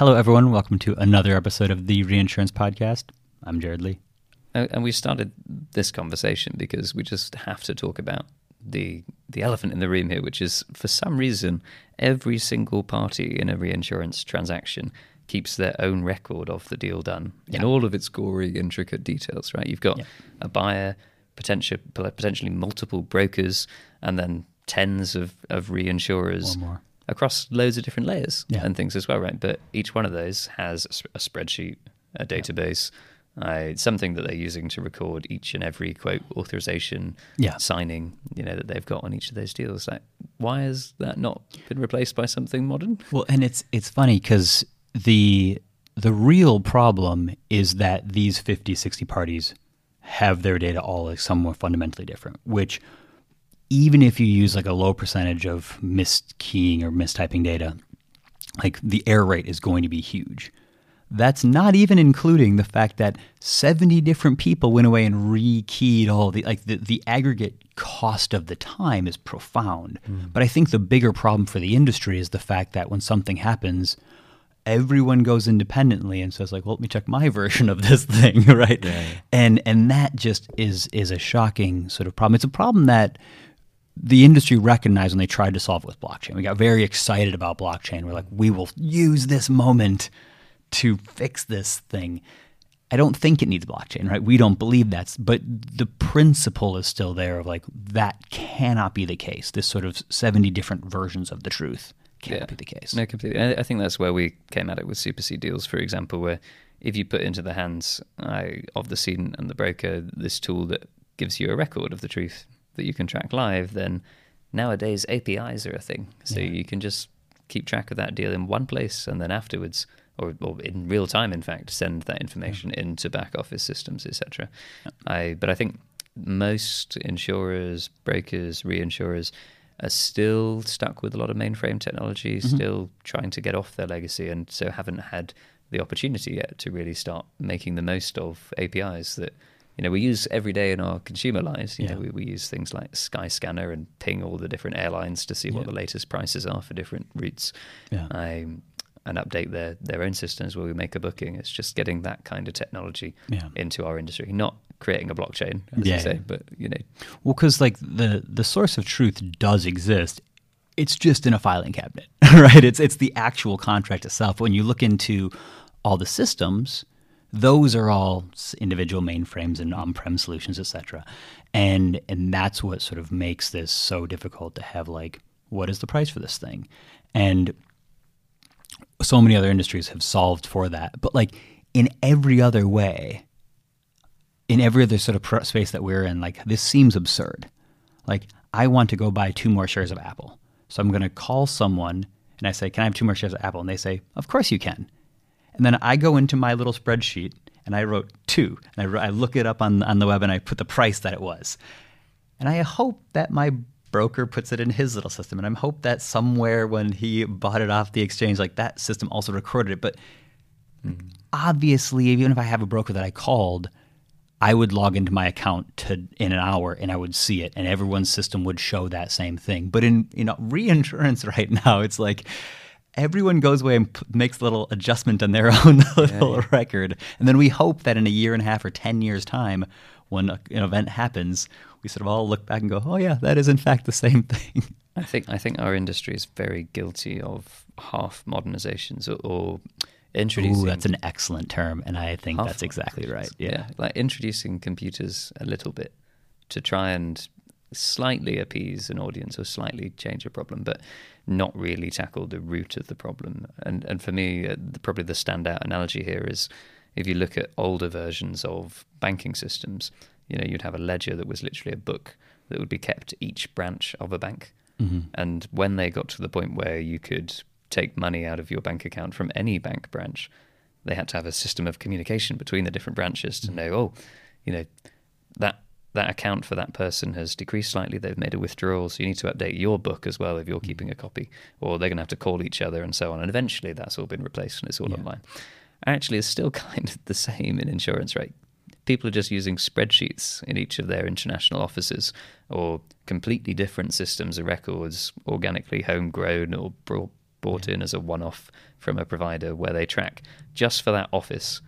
Hello, everyone. Welcome to another episode of the Reinsurance Podcast. I'm Jerad Leigh. And we started this conversation because we just have to talk about the the elephant in the room here, which is for some reason every single party in a reinsurance transaction keeps their own record of the deal done yeah. in all of its gory, intricate details. Right? You've got yeah. a buyer, potential, potentially multiple brokers, and then tens of of reinsurers across loads of different layers yeah. and things as well, right? But each one of those has a spreadsheet, a database, uh, something that they're using to record each and every quote authorization, yeah. signing, you know, that they've got on each of those deals. Like, why has that not been replaced by something modern? Well, and it's it's funny because the the real problem is that these 50, 60 parties have their data all like somewhat fundamentally different, which even if you use like a low percentage of miskeying or mistyping data, like the error rate is going to be huge. That's not even including the fact that 70 different people went away and rekeyed all the like the, the aggregate cost of the time is profound. Mm. But I think the bigger problem for the industry is the fact that when something happens, everyone goes independently and says like, well, let me check my version of this thing, right? Yeah. And and that just is is a shocking sort of problem. It's a problem that the industry recognized when they tried to solve it with blockchain. We got very excited about blockchain. We're like, we will use this moment to fix this thing. I don't think it needs blockchain, right? We don't believe that's, but the principle is still there of like, that cannot be the case. This sort of 70 different versions of the truth can't yeah. be the case. No, completely. I think that's where we came at it with Supercede deals, for example, where if you put into the hands uh, of the cedent and the broker this tool that gives you a record of the truth that you can track live, then nowadays APIs are a thing. So yeah. you can just keep track of that deal in one place and then afterwards or, or in real time in fact send that information yeah. into back office systems etc yeah. i but i think most insurers brokers reinsurers are still stuck with a lot of mainframe technology mm-hmm. still trying to get off their legacy and so haven't had the opportunity yet to really start making the most of apis that you know we use every day in our consumer lives. You yeah. know, we, we use things like Skyscanner and ping all the different airlines to see yeah. what the latest prices are for different routes. Yeah. Um, and update their their own systems where we make a booking. It's just getting that kind of technology yeah. into our industry, not creating a blockchain, as yeah. you say, but you know. Well, because like the the source of truth does exist. It's just in a filing cabinet, right? It's it's the actual contract itself. When you look into all the systems, those are all individual mainframes and on-prem solutions, etc. And and that's what sort of makes this so difficult to have like what is the price for this thing? And so many other industries have solved for that. But like in every other way, in every other sort of space that we're in, like this seems absurd. Like I want to go buy two more shares of Apple. So I'm going to call someone and I say, "Can I have two more shares of Apple?" And they say, "Of course you can." And then I go into my little spreadsheet and I wrote two. And I, I look it up on, on the web and I put the price that it was. And I hope that my broker puts it in his little system. And I hope that somewhere when he bought it off the exchange, like that system also recorded it. But mm-hmm. obviously, even if I have a broker that I called, I would log into my account to in an hour and I would see it, and everyone's system would show that same thing. But in you know reinsurance right now, it's like everyone goes away and p- makes a little adjustment on their own little yeah. record, and then we hope that in a year and a half or ten years' time, when a, an event happens, we sort of all look back and go, "Oh yeah, that is in fact the same thing." I think I think our industry is very guilty of half modernizations or, or introducing. Ooh, that's an excellent term, and I think that's exactly right. Yeah. yeah, like introducing computers a little bit to try and slightly appease an audience or slightly change a problem, but not really tackle the root of the problem. And and for me, uh, the, probably the standout analogy here is if you look at older versions of banking systems, you know, you'd have a ledger that was literally a book that would be kept each branch of a bank. Mm-hmm. And when they got to the point where you could take money out of your bank account from any bank branch, they had to have a system of communication between the different branches to mm-hmm. know, oh, you know, that that account for that person has decreased slightly. They've made a withdrawal, so you need to update your book as well if you're keeping mm-hmm. a copy, or they're going to have to call each other and so on. And eventually, that's all been replaced and it's all yeah. online. Actually, it's still kind of the same in insurance, right? People are just using spreadsheets in each of their international offices, or completely different systems of records, organically homegrown or brought bought in as a one-off from a provider where they track just for that office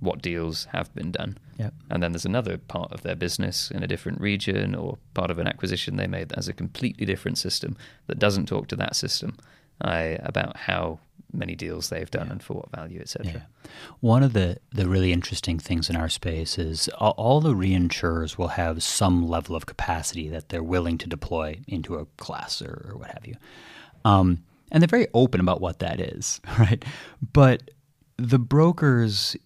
what deals have been done. Yep. And then there's another part of their business in a different region or part of an acquisition they made that has a completely different system that doesn't talk to that system uh, about how many deals they've done and for what value, etc. Yeah. One of the, the really interesting things in our space is all, all the reinsurers will have some level of capacity that they're willing to deploy into a class or, or what have you. Um, and they're very open about what that is, right? But the brokers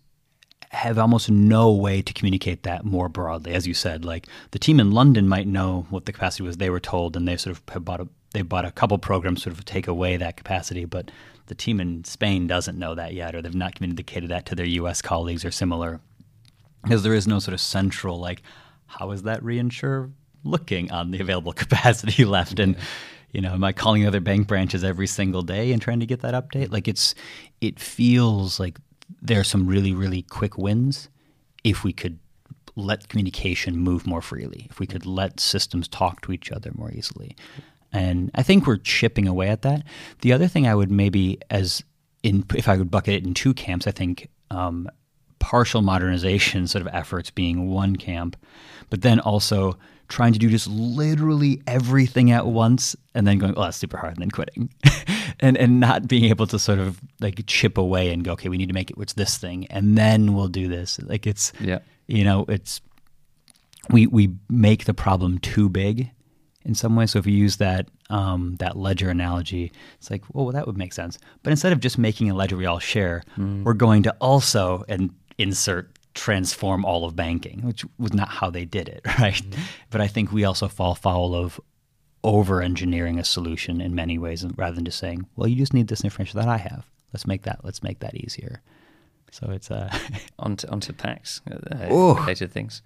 have almost no way to communicate that more broadly. As you said, like the team in London might know what the capacity was they were told, and they sort of have bought a they bought a couple programs sort of take away that capacity, but the team in Spain doesn't know that yet, or they've not communicated that to their U.S. colleagues or similar, because there is no sort of central like, how is that reinsurer looking on the available capacity left, and you know, am I calling other bank branches every single day and trying to get that update? Like it's, it feels like there are some really really quick wins if we could let communication move more freely, if we could let systems talk to each other more easily. And I think we're chipping away at that. The other thing I would maybe, as in, if I would bucket it in two camps, I think um, partial modernization sort of efforts being one camp, but then also trying to do just literally everything at once and then going, oh, that's super hard, and then quitting. and and not being able to sort of like chip away and go, okay, we need to make it what's this thing, and then we'll do this. Like it's Yeah. you know, it's we we make the problem too big in some way. So if you use that um, that ledger analogy, it's like, oh, well, that would make sense. But instead of just making a ledger we all share, we're going to also and insert transform all of banking, which was not how they did it, right? But I think we also fall foul of over engineering a solution in many ways rather than just saying, well, you just need this information that I have. Let's make that let's make that easier. So it's uh onto onto packs uh, related things.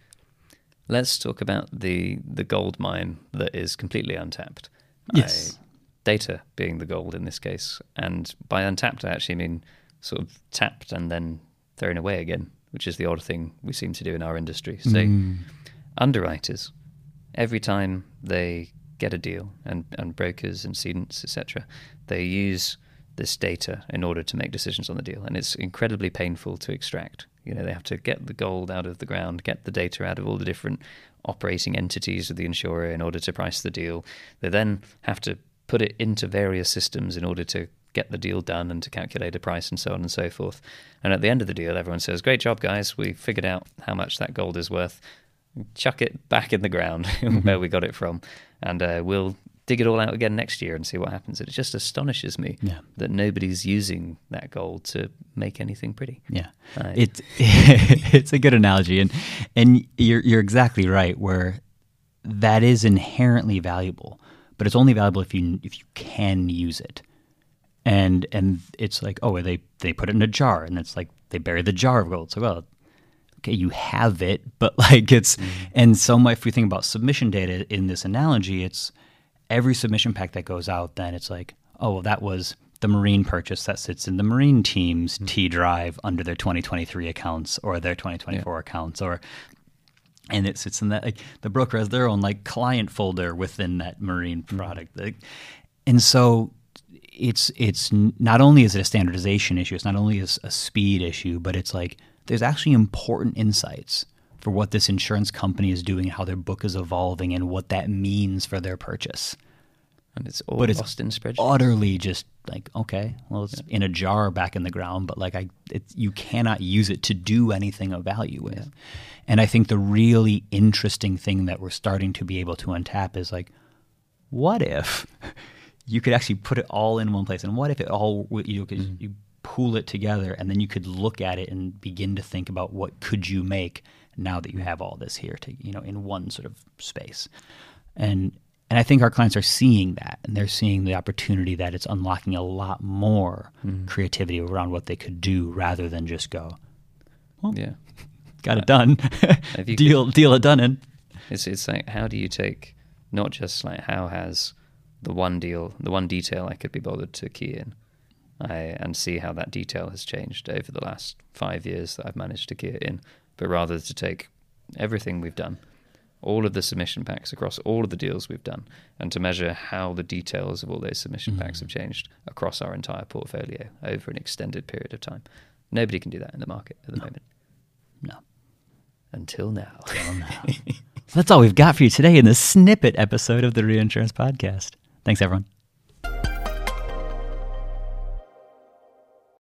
Let's talk about the the gold mine that is completely untapped. Yes. Uh, data being the gold in this case, and by untapped I actually mean sort of tapped and then thrown away again, which is the odd thing we seem to do in our industry. So Mm. underwriters, every time they get a deal, and, and brokers and cedents, etc., they use this data in order to make decisions on the deal, and it's incredibly painful to extract. You know, they have to get the gold out of the ground, get the data out of all the different operating entities of the insurer in order to price the deal. They then have to put it into various systems in order to get the deal done and to calculate a price and so on and so forth. And at the end of the deal, everyone says, "Great job, guys! We figured out how much that gold is worth. Chuck it back in the ground where we got it from, and uh, we'll dig it all out again next year and see what happens." It just astonishes me Yeah. that nobody's using that gold to make anything pretty. Yeah, it it's a good analogy, and and you're you're exactly right. Where that is inherently valuable, but it's only valuable if you if you can use it. And and it's like oh they they put it in a jar, and it's like they bury the jar of gold. So well, okay, you have it, but like it's mm-hmm. and so much. If we think about submission data in this analogy, it's every submission pack that goes out. Then it's like oh well, that was the marine purchase that sits in the marine team's mm-hmm. T drive under their 2023 accounts or their 2024 accounts or and it sits in that like the broker has their own like client folder within that marine mm-hmm. product Like, and so it's it's not only is it a standardization issue it's not only is a speed issue but it's like there's actually important insights for what this insurance company is doing how their book is evolving and what that means for their purchase. And it's all but it's lost in spreadsheets. utterly just like okay well it's in a jar back in the ground but like i it's you cannot use it to do anything of value with. And i think the really interesting thing that we're starting to be able to untap is like what if you could actually put it all in one place? And what if it all you could mm-hmm. you pool it together and then you could look at it and begin to think about what could you make now that you have all this here to you know in one sort of space and and I think our clients are seeing that, and they're seeing the opportunity that it's unlocking a lot more mm-hmm. creativity around what they could do, rather than just go, yeah. "Got it uh, done, If you deal, deal it done." In It's it's like how do you take not just like how has the one deal, the one detail I could be bothered to key in, I, and see how that detail has changed over the last five years that I've managed to it in, but rather to take everything we've done, all of the submission packs across all of the deals we've done and to measure how the details of all those submission mm-hmm. packs have changed across our entire portfolio over an extended period of time. Nobody can do that in the market at the moment. No. Until now. That's all we've got for you today in this snippet episode of the Reinsurance Podcast. Thanks, everyone.